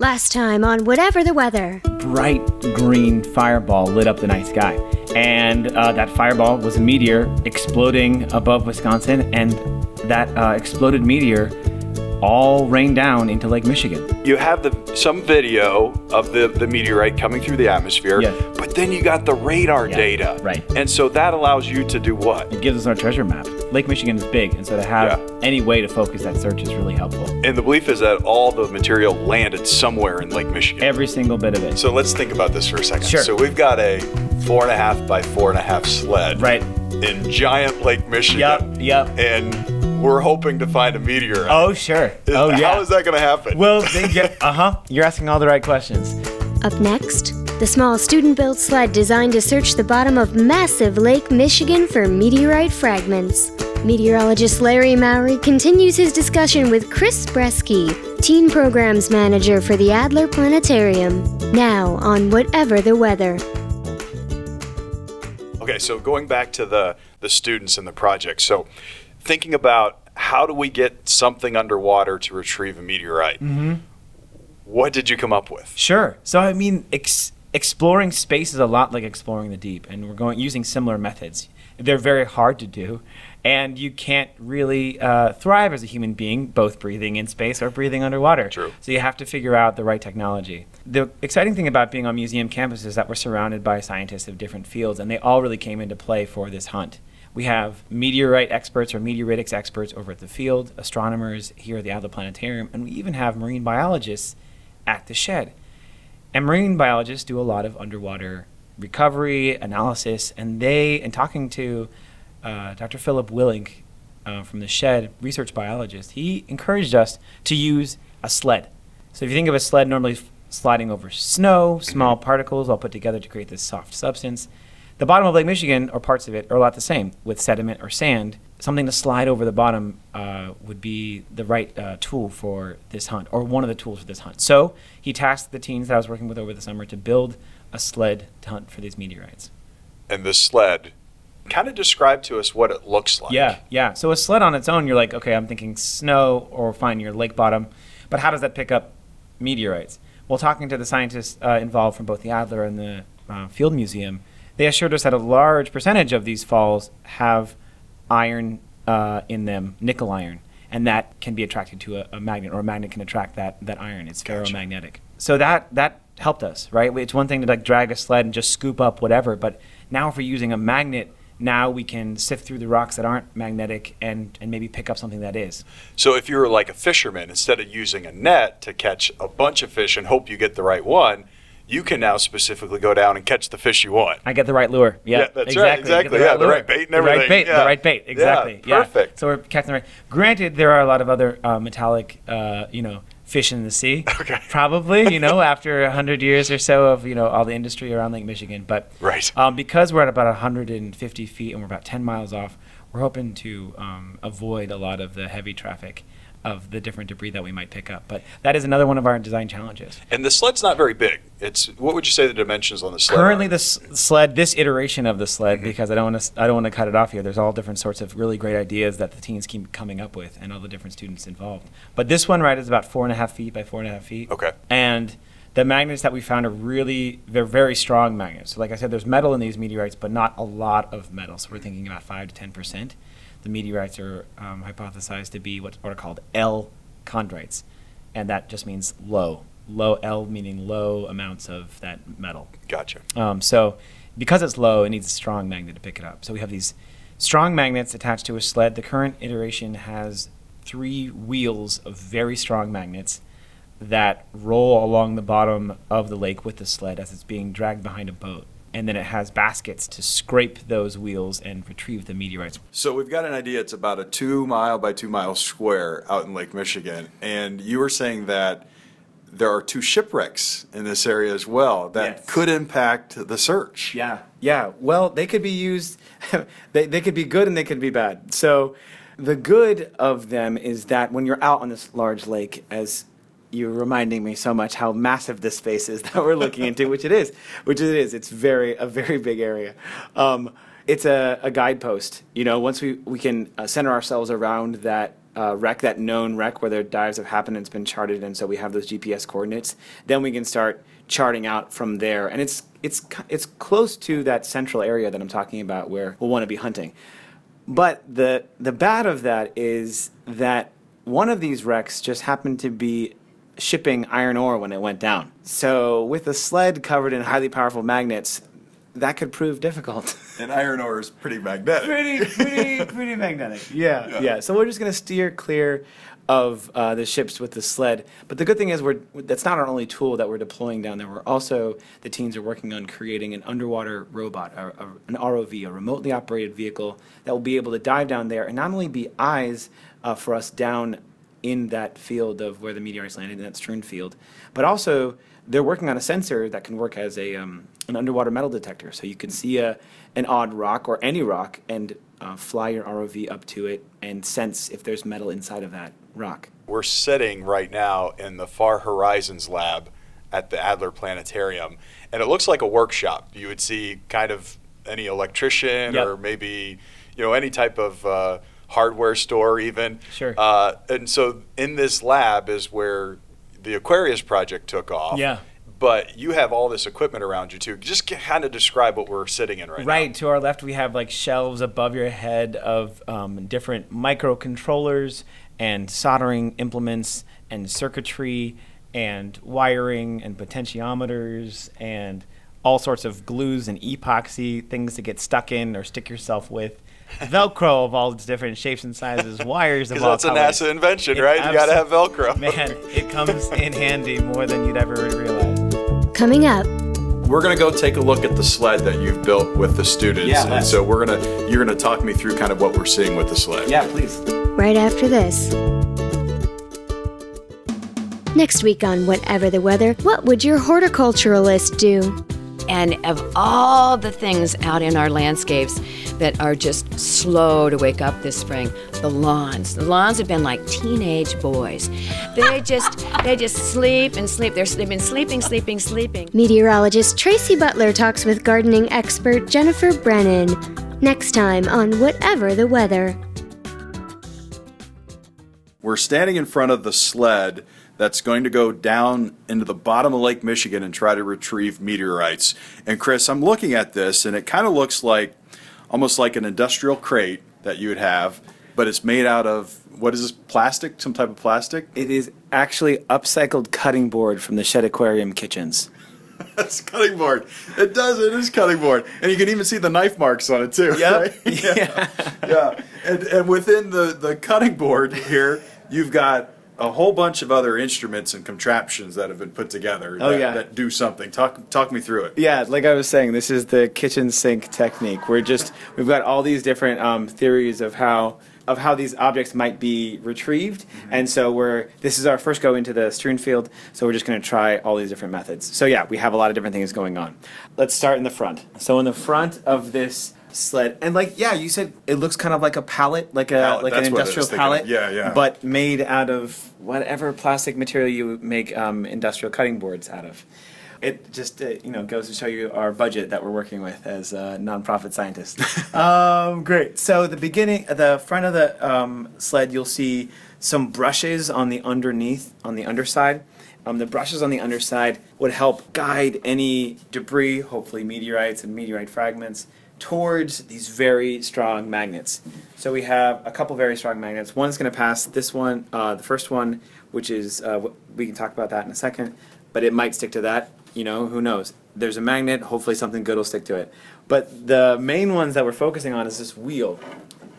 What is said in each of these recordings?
Last time on Whatever the Weather. bright green fireball lit up the night sky. And uh, that fireball was a meteor exploding above Wisconsin, and that uh, exploded meteor all rained down into Lake Michigan. You have the some video of the, the meteorite coming through the atmosphere, Yes. but then you got the radar Yeah, data. right. And so that allows you to do what? It gives us our treasure map. Lake Michigan is big, and so to have Yeah. any way to focus that search is really helpful. And the belief is that all the material landed somewhere in Lake Michigan. Every single bit of it. So let's think about this for a second. Sure. So we've got a four and a half by four and a half sled Right. In giant Lake Michigan. Yup, yup. And we're hoping to find a meteor. Oh, sure. Is- Oh, yeah. How is that going to happen? Well, they uh huh. You're asking all the right questions. Up next, the small student built sled designed to search the bottom of massive Lake Michigan for meteorite fragments. Meteorologist Larry Mowry continues his discussion with Chris Bresky, Teen Programs Manager for the Adler Planetarium. Now on Whatever the Weather. Okay, so going back to the the students and the project. So thinking about how do we get something underwater to retrieve a meteorite? Mm-hmm. What did you come up with? Sure. So I mean, ex- exploring space is a lot like exploring the deep, and we're going using similar methods. They're very hard to do, and you can't really uh, thrive as a human being both breathing in space or breathing underwater. True. So you have to figure out the right technology. The exciting thing about being on museum campus is that we're surrounded by scientists of different fields, and they all really came into play for this hunt. We have meteorite experts or meteoritics experts over at the field, astronomers here at the Adler Planetarium, and we even have marine biologists at the Shedd. And marine biologists do a lot of underwater recovery, analysis, and they, in talking to uh, Dr. Philip Willink uh, from the Shedd, research biologist, he encouraged us to use a sled. So if you think of a sled normally f- sliding over snow, small particles all put together to create this soft substance, the bottom of Lake Michigan, or parts of it, are a lot the same with sediment or sand. Something to slide over the bottom uh, would be the right uh, tool for this hunt, or one of the tools for this hunt. So he tasked the teens that I was working with over the summer to build a sled to hunt for these meteorites. And the sled kind of describe to us what it looks like. Yeah, yeah. So a sled on its own, you're like, okay, I'm thinking snow or fine, your lake bottom, but how does that pick up meteorites? Well, talking to the scientists uh, involved from both the Adler and the uh, Field Museum, they assured us that a large percentage of these falls have iron uh, in them, nickel iron, and that can be attracted to a, a magnet, or a magnet can attract that, that iron. It's Gotcha. ferromagnetic. So that that helped us, right? It's one thing to like drag a sled and just scoop up whatever, but now if we're using a magnet, now we can sift through the rocks that aren't magnetic and, and maybe pick up something that is. So if you're like a fisherman, instead of using a net to catch a bunch of fish and hope you get the right one, you can now specifically go down and catch the fish you want. I get the right lure. Yeah, Yeah, that's right, exactly. I get exactly. Yeah, the right bait and everything. The right bait, Yeah. the right bait. Yeah, Exactly. perfect. So we're catching the right. Granted, there are a lot of other uh, metallic, uh, you know, fish in the sea. Okay. Probably, you know, after hundred years or so of you know all the industry around Lake Michigan, but Right. um, because we're at about 150 feet and we're about 10 miles off, we're hoping to um, avoid a lot of the heavy traffic of the different debris that we might pick up. But that is another one of our design challenges. And the sled's not very big. It's what would you say the dimensions on the sled? Currently, are? the s- sled, this iteration of the sled, Mm-hmm. because I don't want to, I don't want to cut it off here. There's all different sorts of really great ideas that the teens keep coming up with, and all the different students involved. But this one, right, is about four and a half feet by four and a half feet. Okay. And the magnets that we found are really, they're very strong magnets. So, like I said, there's metal in these meteorites, but not a lot of metal. So we're thinking about five to ten percent. The meteorites are um, hypothesized to be what, are called L chondrites, and that just means low. Low L meaning low amounts of that metal. Gotcha. Um, so because it's low, it needs a strong magnet to pick it up. So we have these strong magnets attached to a sled. The current iteration has three wheels of very strong magnets that roll along the bottom of the lake with the sled as it's being dragged behind a boat. And then it has baskets to scrape those wheels and retrieve the meteorites. So we've got an idea. It's about a two mile by two mile square out in Lake Michigan, and you were saying that there are two shipwrecks in this area as well that Yes. could impact the search. Yeah, yeah. Well, they could be used. they they could be good and they could be bad. So, the good of them is that when you're out on this large lake, as you're reminding me so much how massive this space is that we're looking into, which it is, which it is. It's very a very big area. Um, it's a, a guidepost. You know, once we we can uh, center ourselves around that uh, wreck, that known wreck where their dives have happened and it's been charted, and so we have those GPS coordinates. Then we can start charting out from there, and it's it's it's close to that central area that I'm talking about where we'll want to be hunting. But the the bad of that is that one of these wrecks just happened to be shipping iron ore when it went down. So with a sled covered in highly powerful magnets, that could prove difficult. And iron ore is pretty magnetic. pretty, pretty, pretty magnetic. Yeah, Yeah. yeah. So we're just gonna steer clear of uh, the ships with the sled. But the good thing is, we're that's not our only tool that we're deploying down there. We're also the teams are working on creating an underwater robot, a, a, an ROV, a remotely operated vehicle that will be able to dive down there and not only be eyes uh, for us down in that field of where the meteorites landed in that strewn field, but also they're working on a sensor that can work as a um, an underwater metal detector. So you can see a an odd rock or any rock and uh, fly your ROV up to it and sense if there's metal inside of that rock. We're sitting right now in the Far Horizons lab at the Adler Planetarium, and it looks like a workshop. You would see kind of any electrician Yep. or maybe you know any type of uh, hardware store even. Sure. Uh, and so in this lab is where the Aquarius project took off. Yeah. But you have all this equipment around you too. Just kind of describe what we're sitting in right, Right now. Right to our left, we have like shelves above your head of um, different microcontrollers and soldering implements and circuitry and wiring and potentiometers and all sorts of glues and epoxy things to get stuck in or stick yourself with. Velcro of all its different shapes and sizes, wires of Because all that's a. NASA invention, It right? You got to have Velcro. Man, it comes in handy more than you'd ever realize. Coming up, We're gonna go take a look at the sled that you've built with the students, Yeah, and so we're gonna you're gonna talk me through kind of what we're seeing with the sled. Yeah, please. right after this. Next week on Whatever the Weather, what would your horticulturalist do? And of all the things out in our landscapes that are just slow to wake up this spring, the lawns. The lawns have been like teenage boys. They just they just sleep and sleep. They're, they've been sleeping, sleeping, sleeping. Meteorologist Tracy Butler talks with gardening expert Jennifer Brennan. Next time on Whatever the Weather. We're standing in front of the sled that's going to go down into the bottom of Lake Michigan and try to retrieve meteorites. And Chris, I'm looking at this, and it kind of looks like almost like an industrial crate that you would have, but it's made out of what is this plastic? Some type of plastic? It is actually upcycled cutting board from the Shedd Aquarium kitchens. That's cutting board. It does. It is cutting board, and you can even see the knife marks on it too. Yep. right? yeah. yeah. And, and within the the cutting board here, you've got a whole bunch of other instruments and contraptions that have been put together. Oh, that, yeah. that do something. Talk talk me through it. Yeah, like I was saying, this is the kitchen sink technique. We're just we've got all these different um, theories of how of how these objects might be retrieved, and so we're this is our first go into the strewn field. So we're just going to try all these different methods. So yeah, we have a lot of different things going on. Let's start in the front. So in the front of this sled, and like yeah, you said it looks kind of like a pallet, like a Pallet, like that's an what I was industrial thinking. pallet. Yeah, yeah. But made out of whatever plastic material you make um, industrial cutting boards out of. It just uh, you know goes to show you our budget that we're working with as a nonprofit scientist um, great. So the beginning, the front of the um, sled, you'll see some brushes on the underneath, on the underside. Um, the brushes on the underside would help guide any debris, hopefully meteorites and meteorite fragments, towards these very strong magnets. So we have a couple very strong magnets. One's going to pass this one, uh, the first one, which is uh, we can talk about that in a second, but it might stick to that. You know, who knows? There's a magnet. Hopefully, something good will stick to it. But the main ones that we're focusing on is this wheel.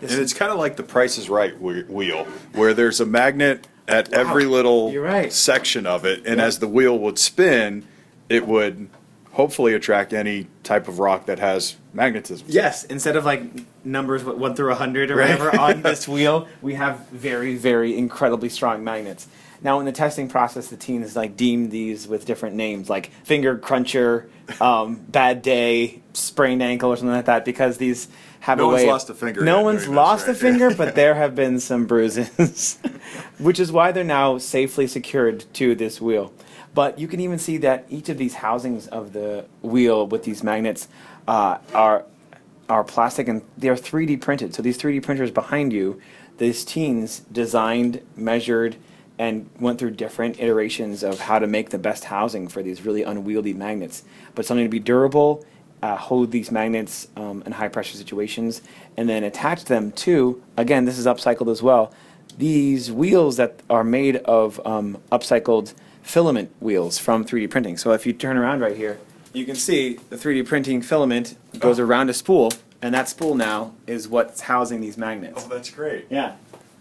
This And it's kind of like the Price is Right wheel, where there's a magnet at Wow. every little right. section of it, and Yeah. as the wheel would spin, it would hopefully attract any type of rock that has magnetism. Yes, instead of like numbers what, one through a hundred or Right. whatever on this wheel, we have very, very incredibly strong magnets. Now, in the testing process, the team has like deemed these with different names, like finger cruncher, um, bad day, sprained ankle, or something like that, because these have No a one's way. of- lost a finger No one's lost a finger, but there have been some bruises, which is why they're now safely secured to this wheel. But you can even see that each of these housings of the wheel with these magnets uh, are are plastic and they're 3D printed. So these 3D printers behind you, these teens designed, measured, and went through different iterations of how to make the best housing for these really unwieldy magnets, but something to be durable, uh, hold these magnets um, in high pressure situations, and then attach them to, again, this is upcycled as well, these wheels that are made of um, upcycled filament wheels from 3D printing. So if you turn around right here, you can see the 3D printing filament goes around a spool, and that spool now is what's housing these magnets. Oh, that's great. Yeah.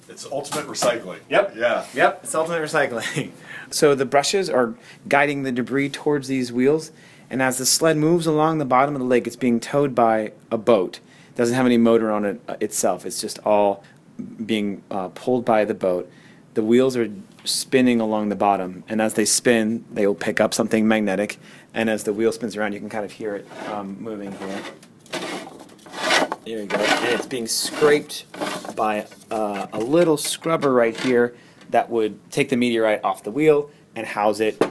It's ultimate recycling. Yep. Yeah. Yep, it's ultimate recycling. so the brushes are guiding the debris towards these wheels, and as the sled moves along the bottom of the lake, it's being towed by a boat. It doesn't have any motor on it uh, itself. It's just all being uh, pulled by the boat. The wheels are spinning along the bottom, and as they spin, they will pick up something magnetic. And as the wheel spins around, you can kind of hear it um, moving here. There you go. And it's being scraped by uh, a little scrubber right here that would take the meteorite off the wheel and house it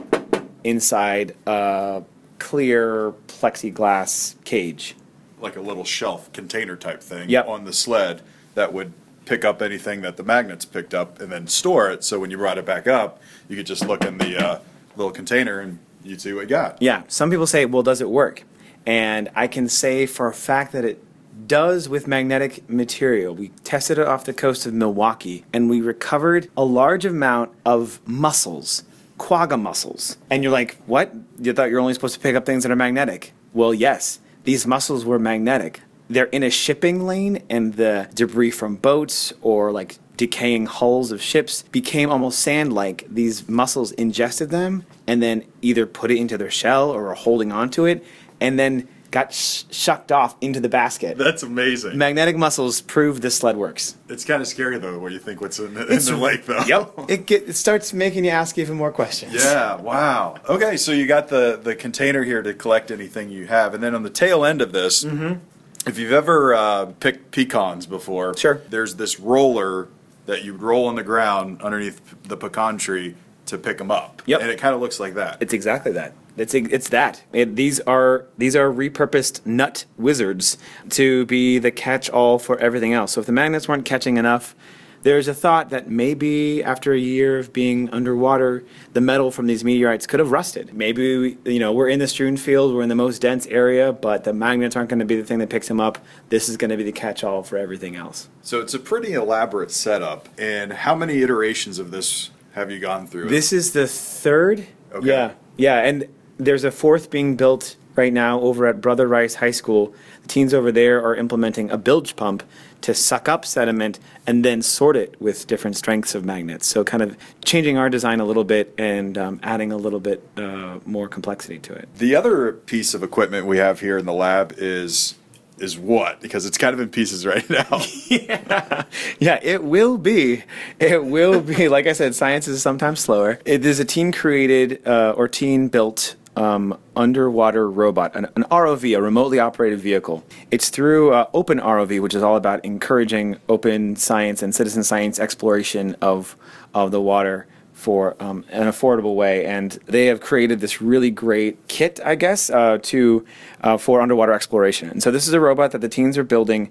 inside a clear plexiglass cage. Like a little shelf container type thing Yep. on the sled that would pick up anything that the magnets picked up and then store it. So when you brought it back up, you could just look in the uh, little container and you'd see what you got. Yeah, some people say, well, does it work? And I can say for a fact that it does with magnetic material. We tested it off the coast of Milwaukee and we recovered a large amount of mussels, quagga mussels. And you're like, what? You thought you're only supposed to pick up things that are magnetic? Well, yes, these mussels were magnetic. They're in a shipping lane, and the debris from boats or like decaying hulls of ships became almost sand like. These mussels ingested them and then either put it into their shell or were holding onto it and then got sh- shucked off into the basket. That's amazing. Magnetic mussels prove this sled works. it's kind of scary though, where you think what's in the, in the lake though. Yep. It, get, it starts making you ask even more questions. Yeah, wow. Okay, so you got the, the container here to collect anything you have. And then on the tail end of this, Mm-hmm. If you've ever uh, picked pecans before, Sure. there's this roller that you roll on the ground underneath the pecan tree to pick them up. Yep. And it kind of looks like that. It's exactly that. It's it's that. It, these are these are repurposed nut wizards to be the catch-all for everything else. So if the magnets weren't catching enough, there's a thought that maybe after a year of being underwater, the metal from these meteorites could have rusted. Maybe we, you know we're in the strewn field, we're in the most dense area, but the magnets aren't going to be the thing that picks them up. This is going to be the catch-all for everything else. so it's a pretty elaborate setup. And how many iterations of this have you gone through? This is the third. Okay. Yeah, yeah, and there's a fourth being built right now over at Brother Rice High School. The teens over there are implementing a bilge pump to suck up sediment and then sort it with different strengths of magnets. So kind of changing our design a little bit and um, adding a little bit uh, more complexity to it. The other piece of equipment we have here in the lab is is what? Because it's kind of in pieces right now. Yeah, yeah, it will be. It will be. Like I said, science is sometimes slower. It is a teen created uh, or teen built um, underwater robot, an, an ROV, a remotely operated vehicle. It's through uh, Open ROV, which is all about encouraging open science and citizen science exploration of of the water for um, an affordable way, and they have created this really great kit, I guess, uh, to uh, for underwater exploration. And so this is a robot that the teens are building,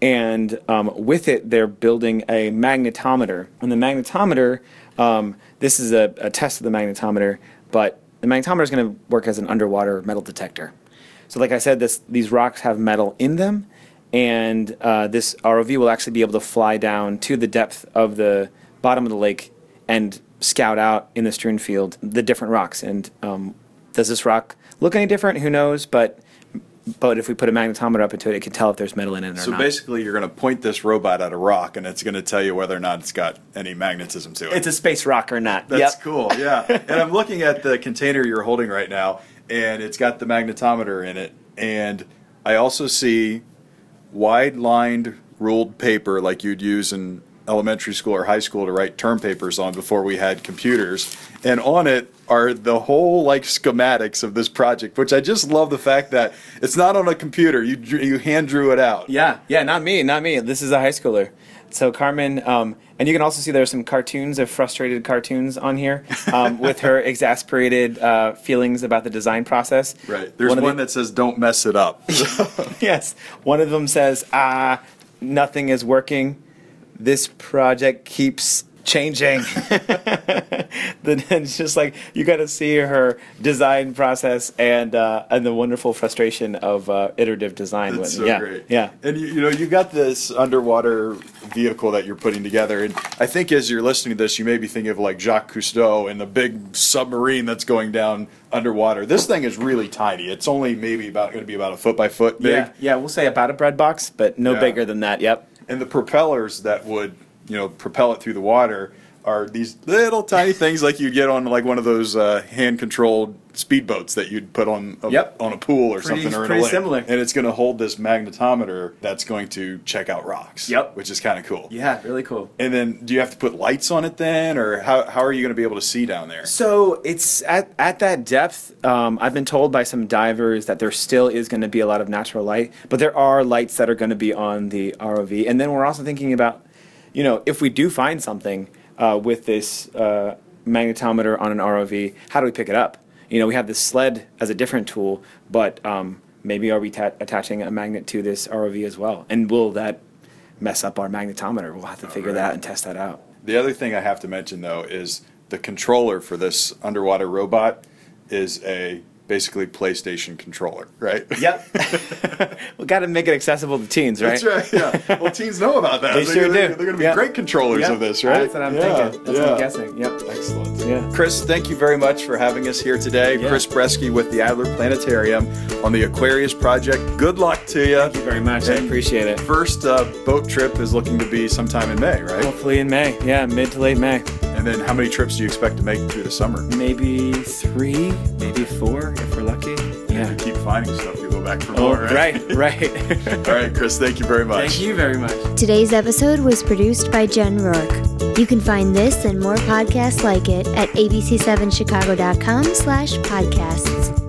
and um, with it they're building a magnetometer. And the magnetometer, um, this is a, a test of the magnetometer, but the magnetometer is going to work as an underwater metal detector. So, like I said, this these rocks have metal in them, and uh, this ROV will actually be able to fly down to the depth of the bottom of the lake and scout out in the strewn field the different rocks. And um, does this rock look any different? Who knows? But but if we put a magnetometer up into it, it can tell if there's metal in it or so not. basically, you're going to point this robot at a rock, and it's going to tell you whether or not it's got any magnetism to it. it's a space rock or not. That's Yep. cool. Yeah. and I'm looking at the container you're holding right now, and it's got the magnetometer in it. And I also see wide lined ruled paper like you'd use in elementary school or high school to write term papers on before we had computers. And on it are the whole like schematics of this project, which I just love the fact that it's not on a computer. You drew, you hand drew it out. Yeah, yeah, not me, not me. This is a high schooler. So Carmen, um, and you can also see there's some cartoons of frustrated cartoons on here um, with her exasperated uh, feelings about the design process. Right. There's One one, of the- that says don't mess it up. yes, one of them says, "Ah, nothing is working." This project keeps changing. then it's just like you got to see her design process and uh, and the wonderful frustration of uh, iterative design. That's so yeah, great. Yeah. And you, you know, you got this underwater vehicle that you're putting together, and I think as you're listening to this, you may be thinking of like Jacques Cousteau and the big submarine that's going down underwater. This thing is really tiny. It's only maybe about going to be about a foot by foot big. Yeah, yeah, we'll say about a bread box, but no Yeah. bigger than that. Yep. And the propellers that would, you know, propel it through the water are these little tiny things like you'd get on like one of those uh, hand controlled speedboats that you'd put on a, Yep. on a pool or Pretty- something or in a lake. similar. And it's going to hold this magnetometer that's going to check out rocks. Yep. Which is kind of cool. Yeah, really cool. And then do you have to put lights on it then, or how, how are you going to be able to see down there? So it's at, at that depth. Um, I've been told by some divers that there still is going to be a lot of natural light, but there are lights that are going to be on the ROV. And then we're also thinking about, you know, if we do find something uh, with this uh, magnetometer on an ROV, how do we pick it up? You know, we have this sled as a different tool, but um, maybe are we ta- attaching a magnet to this ROV as well? And will that mess up our magnetometer? We'll have to figure that and test that out. The other thing I have to mention though is the controller for this underwater robot is a basically PlayStation controller, right? Yep. we got to make it accessible to teens, right? That's right. Yeah. Well, teens know about that. They They're sure gonna, do. They're going to be Yeah. great controllers Yep. of this, right? That's what I'm Yeah, thinking. That's yeah. what I'm guessing. Yep. Excellent. Yeah. Chris, thank you very much for having us here today. Yeah. Chris Bresky with the Adler Planetarium on the Aquarius project. Good luck to you. Thank you very much. I appreciate it. First uh, boat trip is looking to be sometime in May, right? Hopefully in May. Yeah, mid to late May. And then how many trips do you expect to make through the summer? Maybe three, maybe four if we're lucky. Yeah. You keep finding stuff, you go back for Oh, more, right? right, right. All right, Chris, thank you very much. Thank you very much. Today's episode was produced by Jen Rourke. You can find this and more podcasts like it at abc7chicago.com slash podcasts.